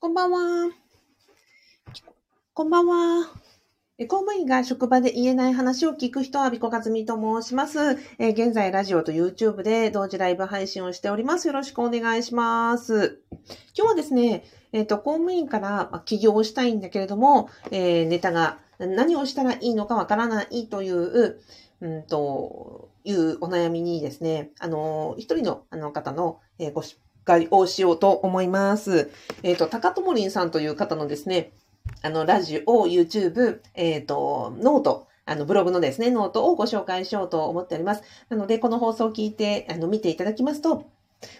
こんばんは。こんばんは。公務員が職場で言えない話を聞く人は、ビコカズミと申します。え現在、ラジオと YouTube で同時ライブ配信をしております。よろしくお願いします。今日はですね、えっ、ー、と、公務員から起業したいんだけれども、えー、ネタが何をしたらいいのかわからないという、うんと、いうお悩みにですね、あの、一人のあの方の、えご解をしようと思います。えっ、ー、と、高友林さんという方のですね、あの、ラジオ、YouTube、えっ、ー、と、 note、あの、ブログのですね、ノートをご紹介しようと思っております。なので、この放送を聞いて、あの、見ていただきますと、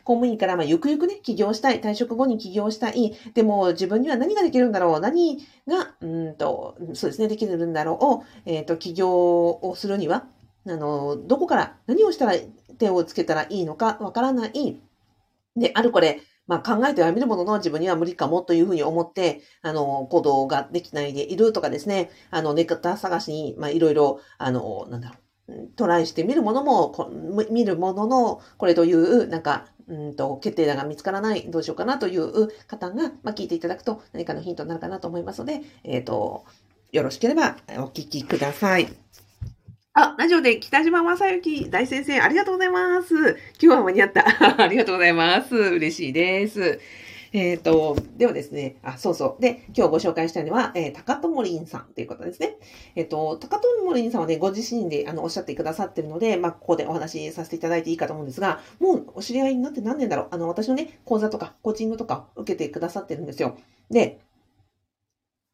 公務員から、まあ、ゆくゆくね、起業したい、退職後に起業したい、でも自分には何ができるんだろう、何が、うんと、そうですね、できるんだろう、えっ、ー、と、起業をするには、あの、どこから何をしたら手をつけたらいいのかわからない、で、あるこれ、まあ、考えてはみるものの自分には無理かもというふうに思って、あの、行動ができないでいるとかですね、あの、ネクター探しに、まあ、いろいろ、あの、なんだろう、トライしてみるものも、見るものの、これという、なんか、うんと、決定打が見つからない、どうしようかなという方が、まあ、聞いていただくと何かのヒントになるかなと思いますので、えっ、ー、と、よろしければお聞きください。あ、ラジオで北島正幸大先生、ありがとうございます。今日は間に合った。ありがとうございます。嬉しいです。えっ、ー、と、ではですね、あ、そうそう。で、今日ご紹介したいのは、えー、高友林さんということですね。えっ、ー、と、高友林さんはね、ご自身であのおっしゃってくださってるので、まあ、ここでお話しさせていただいていいかと思うんですが、もうお知り合いになって何年だろうあの、私のね、講座とか、コーチングとか受けてくださってるんですよ。で、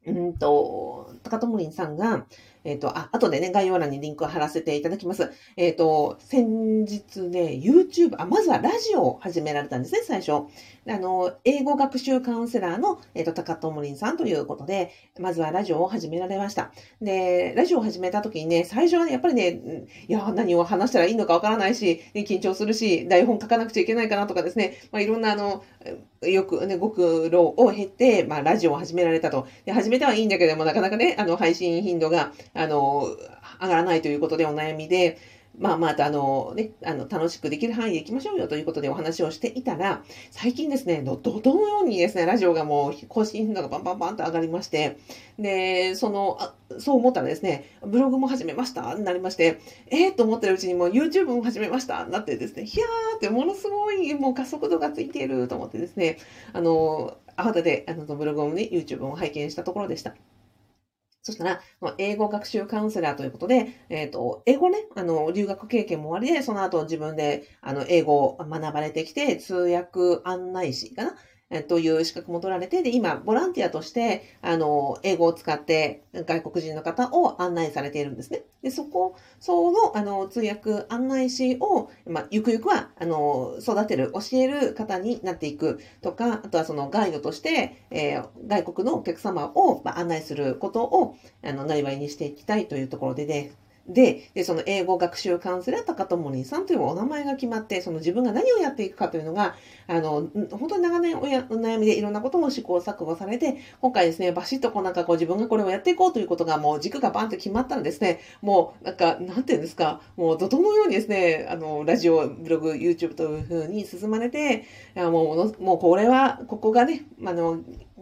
うんと、高友林さんが、えっ、ー、と、あ、後でね、概要欄にリンクを貼らせていただきます。えっ、ー、と、先日ね、YouTube、あ、まずはラジオを始められたんですね、最初。あの、英語学習カウンセラーの、えっ、ー、と、高友林さんということで、まずはラジオを始められました。で、ラジオを始めた時にね、最初はね、やっぱりね、いや、何を話したらいいのかわからないし、緊張するし、台本書かなくちゃいけないかなとかですね、まあ、いろんなあの、よくね、ご苦労を経て、まあ、ラジオを始められたと。で、始めてはいいんだけども、なかなかね、あの、配信頻度が、あの、上がらないということでお悩みで、まあまあ、あのね、あの、楽しくできる範囲で行きましょうよということでお話をしていたら、最近ですね、怒涛のようにですね、ラジオがもう更新頻度がバンバンバンと上がりまして、で、その、あそう思ったらですね、ブログも始めましたになりまして、えー、と思ってるうちにもう YouTube も始めましたなってですね、ひゃーってものすごいもう加速度がついていると思ってですね、あの、慌てて、あの、ブログもね、YouTube も拝見したところでした。そしたら、英語学習カウンセラーということで、えっ、ー、と、英語ね、あの、留学経験も終わりで、その後自分で、あの、英語を学ばれてきて、通訳案内士かなという資格も取られて、で、今、ボランティアとして、あの、英語を使って外国人の方を案内されているんですね。で、そこ、その、あの、通訳案内士を、まあ、ゆくゆくは、あの、育てる、教える方になっていくとか、あとはそのガイドとして、えー、外国のお客様を、まあ、案内することを、あの、なりわいにしていきたいというところでね、で、で、その英語学習カウンセラー高友林さんというお名前が決まって、その自分が何をやっていくかというのが、あの、本当に長年おやお悩みでいろんなことを試行錯誤されて、今回ですね、バシッとこうなんかこう自分がこれをやっていこうということがもう軸がバンと決まったらですね、もうなんか、なんていうんですか、もう怒涛のようにですね、あの、ラジオ、ブログ、YouTube というふうに進まれて、いやもう、もうこれは、ここがね、あの、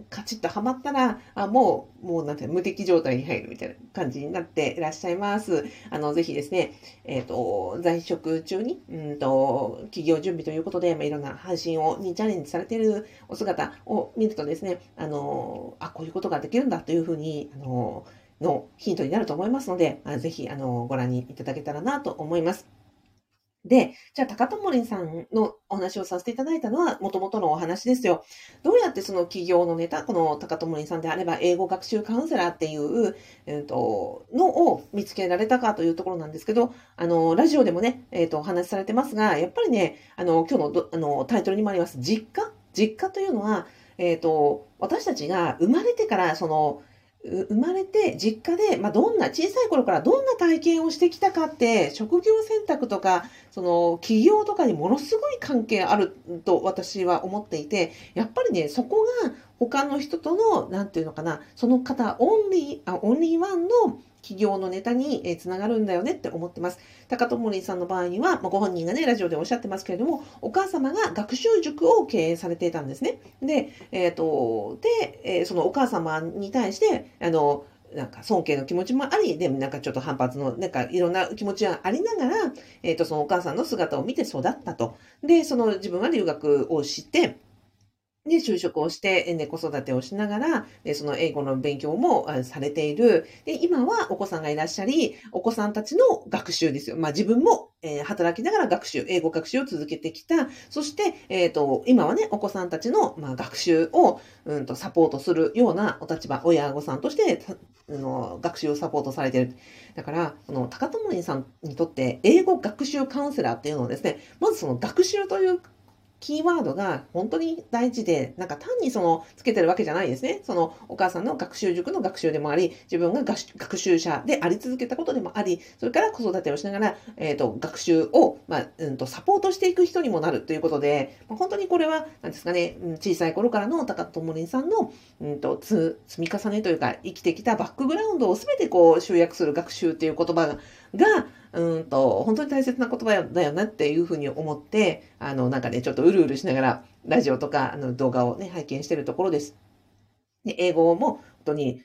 カチッとはまったら、あもう、もうなんて、無敵状態に入るみたいな感じになっていらっしゃいます。あの、ぜひですね、えっ、ー、と、在職中に、うんと、企業準備ということで、まあ、いろんな配信を、にチャレンジされているお姿を見るとですね、あの、あ、こういうことができるんだというふうに、あの、のヒントになると思いますので、ぜひ、あの、ご覧にいただけたらなと思います。で、じゃあ、高友林さんのお話をさせていただいたのは、もともとのお話ですよ。どうやってその企業のネタ、この高友林さんであれば、英語学習カウンセラーっていう、えっ、ー、と、のを見つけられたかというところなんですけど、あの、ラジオでもね、えっ、ー、と、お話しされてますが、やっぱりね、あの、今日のあのタイトルにもあります、実家実家というのは、えっ、ー、と、私たちが生まれてから、その、生まれて実家で、まあ、どんな、小さい頃からどんな体験をしてきたかって、職業選択とか、その、起業とかにものすごい関係あると私は思っていて、やっぱりね、そこが他の人との、なんていうのかな、その方オンリー、あオンリーワンの企業のネタにつながるんだよねって思ってます。高友林さんの場合には、ま、ご本人がね、ラジオでおっしゃってますけれども、お母様が学習塾を経営されていたんですね。で、えっ、ー、と、で、え、そのお母様に対して、あの、なんか尊敬の気持ちもあり、でもなんかちょっと反発の、なんかいろんな気持ちがありながら、えっ、ー、と、そのお母さんの姿を見て育ったと。で、その自分は留学をして、で、就職をして、ね、子育てをしながら、で、その英語の勉強もされている。で、今はお子さんがいらっしゃり、お子さんたちの学習ですよ。まあ自分も、えー、働きながら学習、英語学習を続けてきた。そして、えっ、ー、と、今はね、お子さんたちの、まあ、学習を、うんと、サポートするようなお立場、親御さんとして、あの学習をサポートされている。だから、この高友さんにとって、英語学習カウンセラーっていうのはですね、まずその学習というキーワードが本当に大事で、なんか単にそのつけてるわけじゃないですね。そのお母さんの学習塾の学習でもあり、自分が学習者であり続けたことでもあり、それから子育てをしながら、えっ、ー、と、学習を、まあ、うんと、サポートしていく人にもなるということで、まあ、本当にこれは、なんですかね、小さい頃からの高友林さんの、うんと、積み重ねというか、生きてきたバックグラウンドを全てこう集約する学習っていう言葉が、がうんと、本当に大切な言葉だよなっていうふうに思って、あの、なんかね、ちょっとうるうるしながら、ラジオとか、あの、動画をね、拝見してるところです。で、英語も、本当に、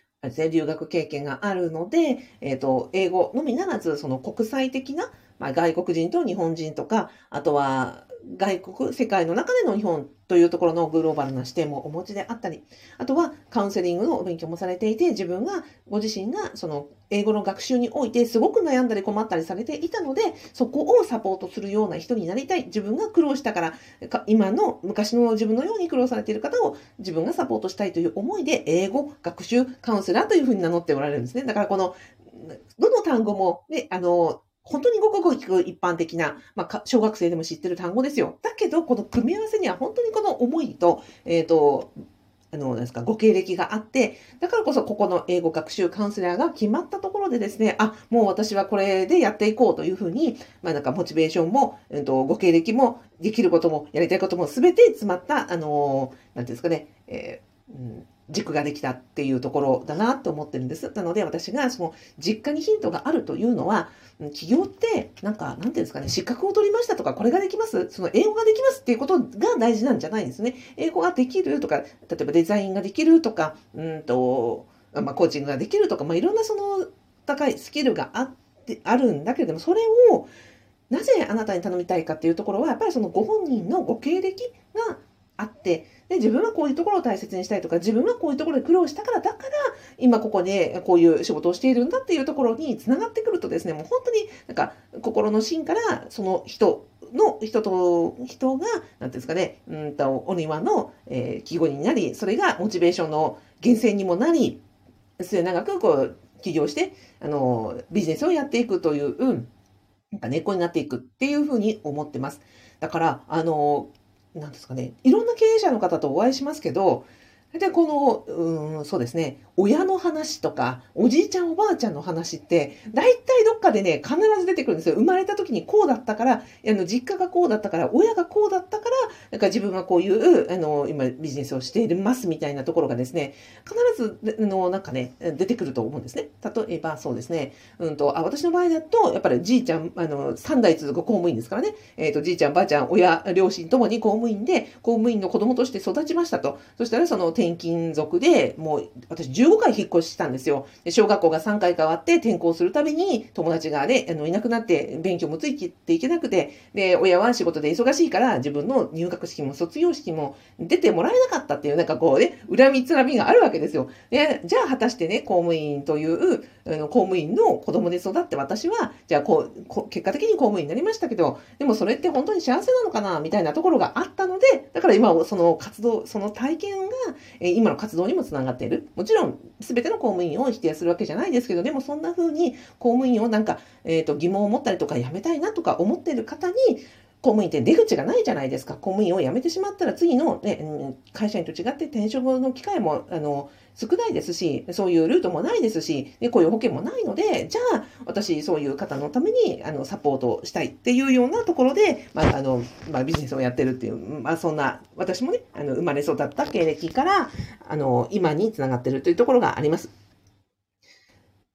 留学経験があるので、えっ、ー、と、英語のみならず、その国際的な、まあ、外国人と日本人とか、あとは、外国、世界の中での日本というところのグローバルな視点もお持ちであったり、あとはカウンセリングのお勉強もされていて、自分が、ご自身がその英語の学習においてすごく悩んだり困ったりされていたので、そこをサポートするような人になりたい。自分が苦労したから、今の昔の自分のように苦労されている方を自分がサポートしたいという思いで、英語学習カウンセラーというふうに名乗っておられるんですね。だからこの、どの単語も、ね、あの、本当にごくごく一般的な、まあ、小学生でも知ってる単語ですよ。だけど、この組み合わせには本当にこの思いと、えっ、ー、と、あの、なんですか、ご経歴があって、だからこそここの英語学習カウンセラーが決まったところでですね、あ、もう私はこれでやっていこうというふうに、まあなんかモチベーションも、えっと、ご経歴も、できることも、やりたいことも全て詰まった、あの、なんていうんですかね、えーうん軸ができたっていうところだなと思ってるんです。なので私がその実家にヒントがあるというのは、企業ってなんか、なんていうんですかね、資格を取りましたとか、これができます、その英語ができますっていうことが大事なんじゃないんですね。英語ができるとか、例えばデザインができるとか、うんと、まあ、コーチングができるとか、まあ、いろんなその高いスキルがあって、あるんだけれども、それをなぜあなたに頼みたいかっていうところは、やっぱりそのご本人のご経歴があって、で、自分はこういうところを大切にしたいとか、自分はこういうところで苦労したから、だから、今ここでこういう仕事をしているんだっていうところにつながってくるとですね、もう本当になんか心の芯からその人の人と人が、なんていうんですかね、うんと、お庭の、えー、記号になり、それがモチベーションの源泉にもなり、末永くこう、起業して、あの、ビジネスをやっていくという、うん、なんか根っこになっていくっていうふうに思ってます。だから、あの、なんですかね、いろんな経営者の方とお会いしますけど、で、この、うん、そうですね、親の話とか、おじいちゃんおばあちゃんの話って、大体どっかでね、必ず出てくるんですよ。生まれた時にこうだったから、あの、実家がこうだったから、親がこうだったから、なんか自分はこういう、あの、今ビジネスをしていますみたいなところがですね、必ず、あの、なんかね、出てくると思うんですね。例えば、そうですね、うんと、あ、私の場合だと、やっぱりじいちゃん、あの、三代続く公務員ですからね、えっ、ー、と、じいちゃん、ばあちゃん、親、両親ともに公務員で、公務員の子供として育ちましたと。そしたら、その転勤族で、もう、私15回引っ越したんですよ。で小学校が3回変わって転校するたびに友達がね、あの、いなくなって勉強もついていけなくて、で、親は仕事で忙しいから自分の入学式も卒業式も出てもらえなかったっていう、なんかこうね、恨みつらみがあるわけですよ。で、じゃあ果たしてね、公務員という、あの公務員の子供で育って私は、じゃあこう、結果的に公務員になりましたけど、でもそれって本当に幸せなのかな、みたいなところがあったので、だから今、その活動、その体験が、今の活動にもつながっている。もちろん、すべての公務員を否定するわけじゃないですけど、でもそんな風に公務員をなんか、えっ、ー、と、疑問を持ったりとか、辞めたいなとか思ってる方に、公務員って出口がないじゃないですか。公務員を辞めてしまったら次の、ね、会社員と違って転職の機会も、あの、少ないですし、そういうルートもないですし、で、こういう保険もないので、じゃあ、私、そういう方のために、あの、サポートしたいっていうようなところで、まあ、あの、まあ、ビジネスをやってるっていう、まあ、そんな、私もね、あの、生まれ育った経歴から、あの、今につながってるというところがあります。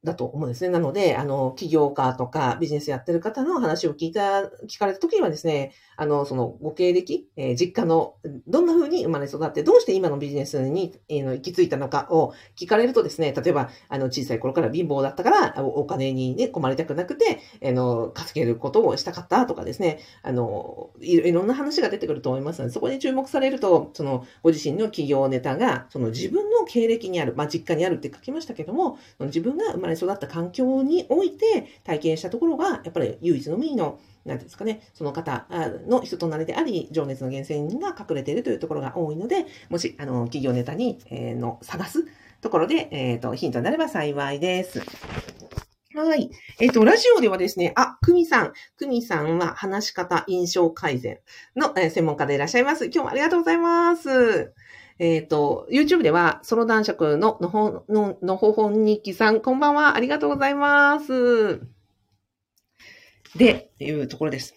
だと思うんですね。なので、あの、起業家とかビジネスやってる方の話を聞いた、聞かれた時にはですね、あの、そのご経歴、えー、実家のどんな風に生まれ育って、どうして今のビジネスに、えー、行き着いたのかを聞かれるとですね、例えば、あの、小さい頃から貧乏だったから、お金にね、困りたくなくて、えあの、稼げることをしたかったとかですね、あの、いろんな話が出てくると思いますので、そこに注目されると、その、ご自身の企業ネタが、その自分の経歴にある、まあ、実家にあるって書きましたけども、自分が生まれ育った環境において体験したところが、やっぱり唯一のみのなんですかね、その方の人となりであり、情熱の源泉が隠れているというところが多いので、もし、あの、企業ネタに、えー、の探すところで、えっ、ー、と、ヒントになれば幸いです。はい。えっ、ー、と、ラジオではですね、あ、クミさん。クミさんは話し方印象改善の、えー、専門家でいらっしゃいます。今日もありがとうございます。えっ、ー、と、YouTube では、ソロ男爵ののほ、の、のほほん日記さん、こんばんは。ありがとうございます。で、っていうところです。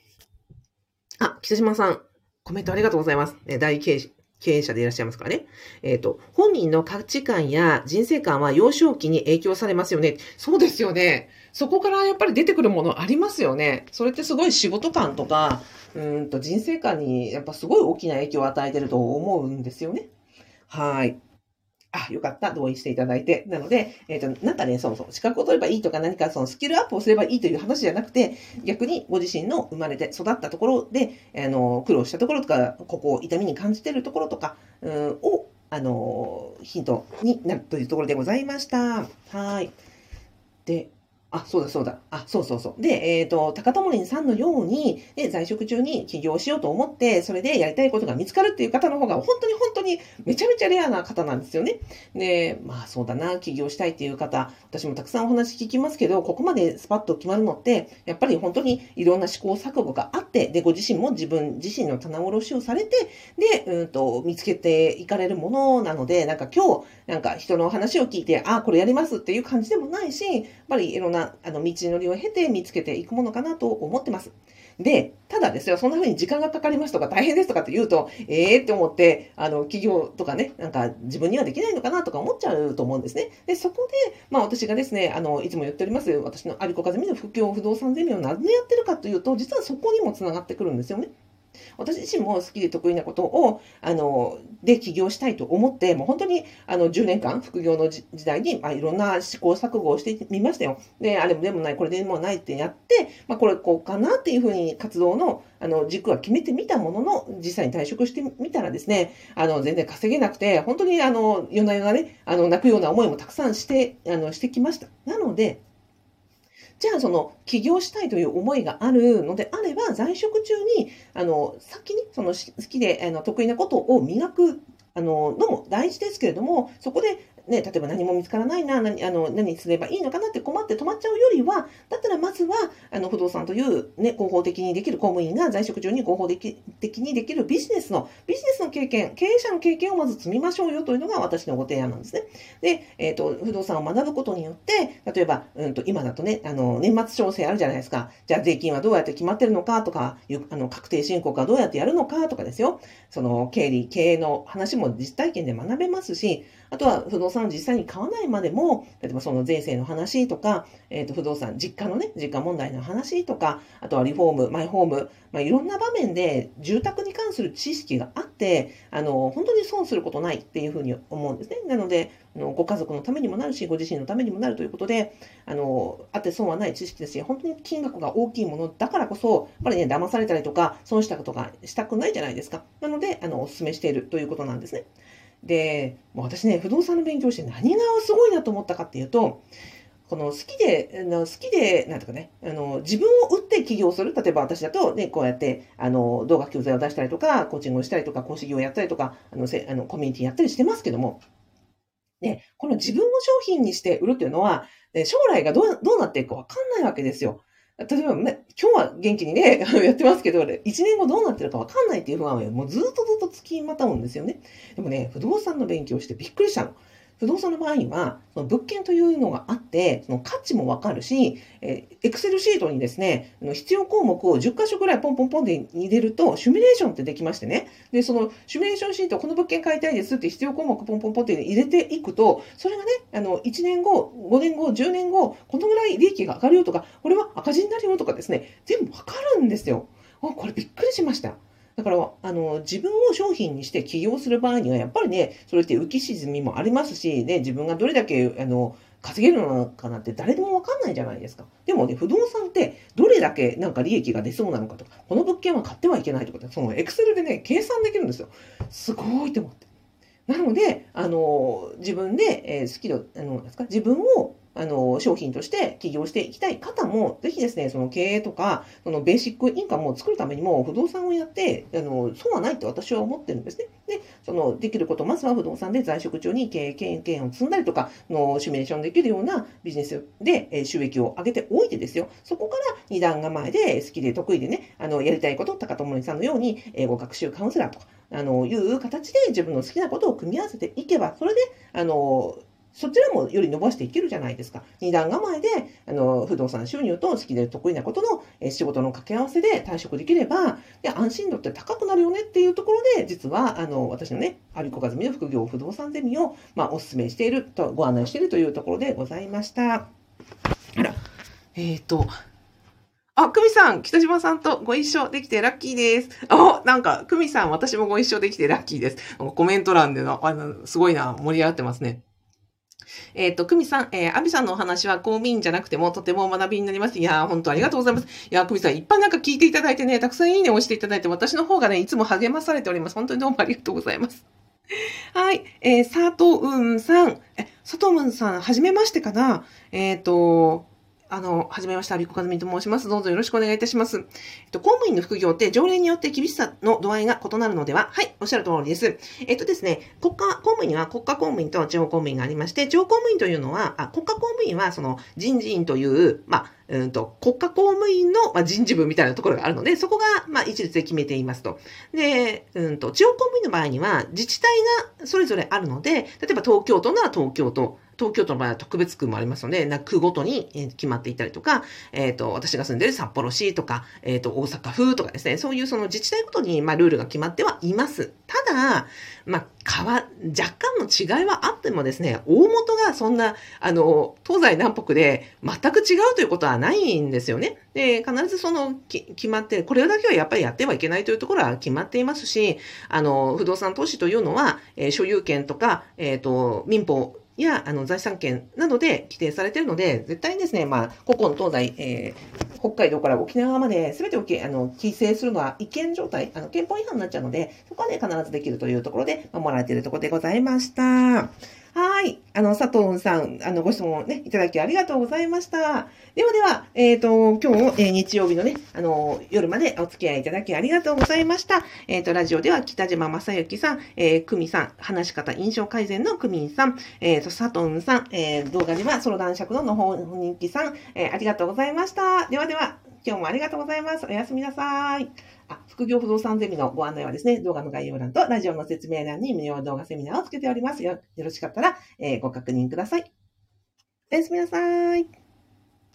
あ、北島さん、コメントありがとうございます。大経営者でいらっしゃいますからね。えっ、ー、と、本人の価値観や人生観は幼少期に影響されますよね。そうですよね。そこからやっぱり出てくるものありますよね。それってすごい仕事観とか、うんと人生観にやっぱすごい大きな影響を与えてると思うんですよね。はい。あ、よかった。同意していただいて。なので、えっ、ー、と、なんかね、そうそう、資格を取ればいいとか何かそのスキルアップをすればいいという話じゃなくて、逆にご自身の生まれて育ったところで、あの、苦労したところとか、ここを痛みに感じているところとか、うん、を、あの、ヒントになるというところでございました。はい。で、あ、そうだそうだ。あ、そうそうそう。で、えっ、ー、と、高友林さんのように、で、在職中に起業しようと思って、それでやりたいことが見つかるっていう方の方が、本当に本当にめちゃめちゃレアな方なんですよね。で、まあそうだな、起業したいっていう方、私もたくさんお話聞きますけど、ここまでスパッと決まるのって、やっぱり本当にいろんな試行錯誤があって、で、ご自身も自分自身の棚卸しをされて、で、うんと、見つけていかれるものなので、なんか今日、なんか人の話を聞いて、あ、これやりますっていう感じでもないし、やっぱりいろんな、あの、道のりを経て見つけていくものかなと思ってます。で、ただですよ、そんな風に時間がかかりますとか大変ですとかって言うと、ええー、って思って、あの、企業とかね、なんか自分にはできないのかなとか思っちゃうと思うんですね。で、そこで、まあ私がですね、あの、いつも言っております、私のアビコカズミの不況不動産ゼミを何でやってるかというと、実はそこにもつながってくるんですよね。私自身も好きで得意なことを、あの、で起業したいと思って、もう本当に、あの、10年間、副業の時代に、まあ、いろんな試行錯誤をしてみましたよ。で、あれもでもない、これでもないってやって、まあ、これこうかなっていうふうに活動の、あの、軸は決めてみたものの、実際に退職してみたらですね、あの、全然稼げなくて、本当に、あの、夜な夜なね、あの、泣くような思いもたくさんして、あの、してきました。なので、じゃあその起業したいという思いがあるのであれば、在職中に、あの、先にその好きで、あの、得意なことを磨く、あの、のも大事ですけれども、そこでね、例えば何も見つからないな、何あの何すればいいのかなって困って止まっちゃうよりは、だったらまずは、あの不動産という、ね、合法的にできる公務員が在職中に合法的にできるビジネスの、ビジネスの経験、経営者の経験をまず積みましょうよというのが私のご提案なんですね。で、えっ、ー、と、不動産を学ぶことによって、例えば、うんと、今だとね、あの、年末調整あるじゃないですか。じゃあ税金はどうやって決まってるのかとか、あの、確定申告はどうやってやるのかとかですよ。その、経理、経営の話も実体験で学べますし、あとは不動産を実際に買わないまでも、例えばその税制の話とか、えっ、ー、と、不動産、実家のね、実家問題の話とか、あとはリフォーム、マイホーム、まあ、いろんな場面で住宅に関する知識があって、あの、本当に損することないっていうふうに思うんですね。なので、あのご家族のためにもなるし、ご自身のためにもなるということで、あの、あって損はない知識ですし、本当に金額が大きいものだからこそ、やっぱりね、騙されたりとか、損したことがしたくないじゃないですか。なので、あの、お勧めしているということなんですね。で、もう私ね、不動産の勉強して何がすごいなと思ったかっていうと、この好きで、好きで、なんとかね、あの、自分を打って起業する。例えば私だとね、こうやって、あの、動画教材を出したりとか、コーチングをしたりとか、講師業をやったりとか、あの、せあのコミュニティやったりしてますけども、で、この自分を商品にして売るっていうのは、将来がどうどうなっていくかわかんないわけですよ。例えばね、今日は元気にね、やってますけど、1年後どうなってるかわかんないっていう不安はもうずっとずっとつきまたうんですよね。でもね、不動産の勉強してびっくりしたの。不動産の場合は、その物件というのがあって、その価値もわかるし、えー、Excel シートにですね、必要項目を10箇所くらいポンポンポンで入れると、シミュレーションってできましてね。で、そのシミュレーションシート、この物件買いたいですって必要項目ポンポンポンって入れていくと、それがね、あの、1年後、5年後、10年後、このぐらい利益が上がるよとか、これは赤字になるよとかですね、全部わかるんですよ。あ、これびっくりしました。だから、あの、自分を商品にして起業する場合には、やっぱりね、それって浮き沈みもありますし、ね、自分がどれだけ、あの、稼げるのかなって誰でもわかんないじゃないですか。でもね、不動産ってどれだけなんか利益が出そうなのかとか、この物件は買ってはいけないとかそのエクセルでね、計算できるんですよ。すごいと思って。なので、あの、自分で、えー、好きで、あの、ですか、自分をあの、商品として起業していきたい方も、ぜひですね、その経営とか、そのベーシックインカムを作るためにも、不動産をやって、あの、損はないって私は思ってるんですね。で、その、できること、まずは不動産で在職中に経営経験を積んだりとか、の、シミュレーションできるようなビジネスで、収益を上げておいてですよ。そこから二段構えで好きで得意でね、あの、やりたいこと、高友さんのように、英語学習カウンセラーとか、あの、いう形で自分の好きなことを組み合わせていけば、それで、あの、そちらもより伸ばしていけるじゃないですか。二段構えで、あの、不動産収入と好きで得意なことの、え仕事の掛け合わせで退職できれば、で、安心度って高くなるよねっていうところで、実は、あの、私のね、アビコカズミの副業不動産ゼミを、まあ、お勧めしていると、ご案内しているというところでございました。あら、えっ、ー、と、あ、久美さん、北島さんとご一緒できてラッキーです。あ、なんか、久美さん、私もご一緒できてラッキーです。コメント欄での、あの、すごいな、盛り上がってますね。えっ、ー、と、久美さん、えー、アビさんのお話は公務員じゃなくてもとても学びになります。いやー、本当ありがとうございます。いやー、久美さん、いっぱいなんか聞いていただいてね、たくさんいいねを押していただいて、私の方がね、いつも励まされております。本当にどうもありがとうございます。はい。えー、佐藤雲さん。え、佐藤雲さん、はじめましてかな？えっ、ー、と、あの、はじめまして、アビコカズミと申します。どうぞよろしくお願いいたします。えっと、公務員の副業って条例によって厳しさの度合いが異なるのでは？はい、おっしゃる通りです。えっとですね、国家公務員には国家公務員と地方公務員がありまして、地方公務員というのは、あ国家公務員はその人事院という、まあ、うんと、国家公務員の、ま、人事部みたいなところがあるので、そこが、まあ、一律で決めていますと。で、うんと、地方公務員の場合には、自治体がそれぞれあるので、例えば東京都なら東京都、東京都の場合は特別区もありますので、な区ごとに決まっていたりとか、えっ、ー、と、私が住んでる札幌市とか、えっ、ー、と、大阪府とかですね、そういうその自治体ごとに、まあ、ルールが決まってはいます。ただ、まあ、変わ、若干の違いはあってもですね、大元がそんな、あの、東西南北で全く違うということはないんですよね。で、必ずその、決まって、これだけはやっぱりやってはいけないというところは決まっていますし、あの、不動産投資というのは、えー、所有権とか、えっ、ー、と、民法、や、あの、財産権などで規定されているので、絶対にですね、まあ、古今東西、えー、北海道から沖縄まで全てをきあの規制するのは違憲状態、あの、憲法違反になっちゃうので、そこはね、必ずできるというところで守られているところでございました。はい。あの、佐藤さん、あの、ご質問ね、いただきありがとうございました。ではでは、えっ、ー、と、今日も、えー、日曜日のね、あの、夜までお付き合いいただきありがとうございました。えっ、ー、と、ラジオでは北島正幸さん、えー、久美さん、話し方印象改善の久美さん、えっ、と、佐藤さん、え動画ではソロ男爵ののほ人気さん、えありがとうございました。ではでは、今日もありがとうございます。おやすみなさい。あ、副業不動産ゼミのご案内はですね、動画の概要欄とラジオの説明欄に無料動画セミナーをつけております。よよろしかったら、えー、ご確認ください。おやすみなさい。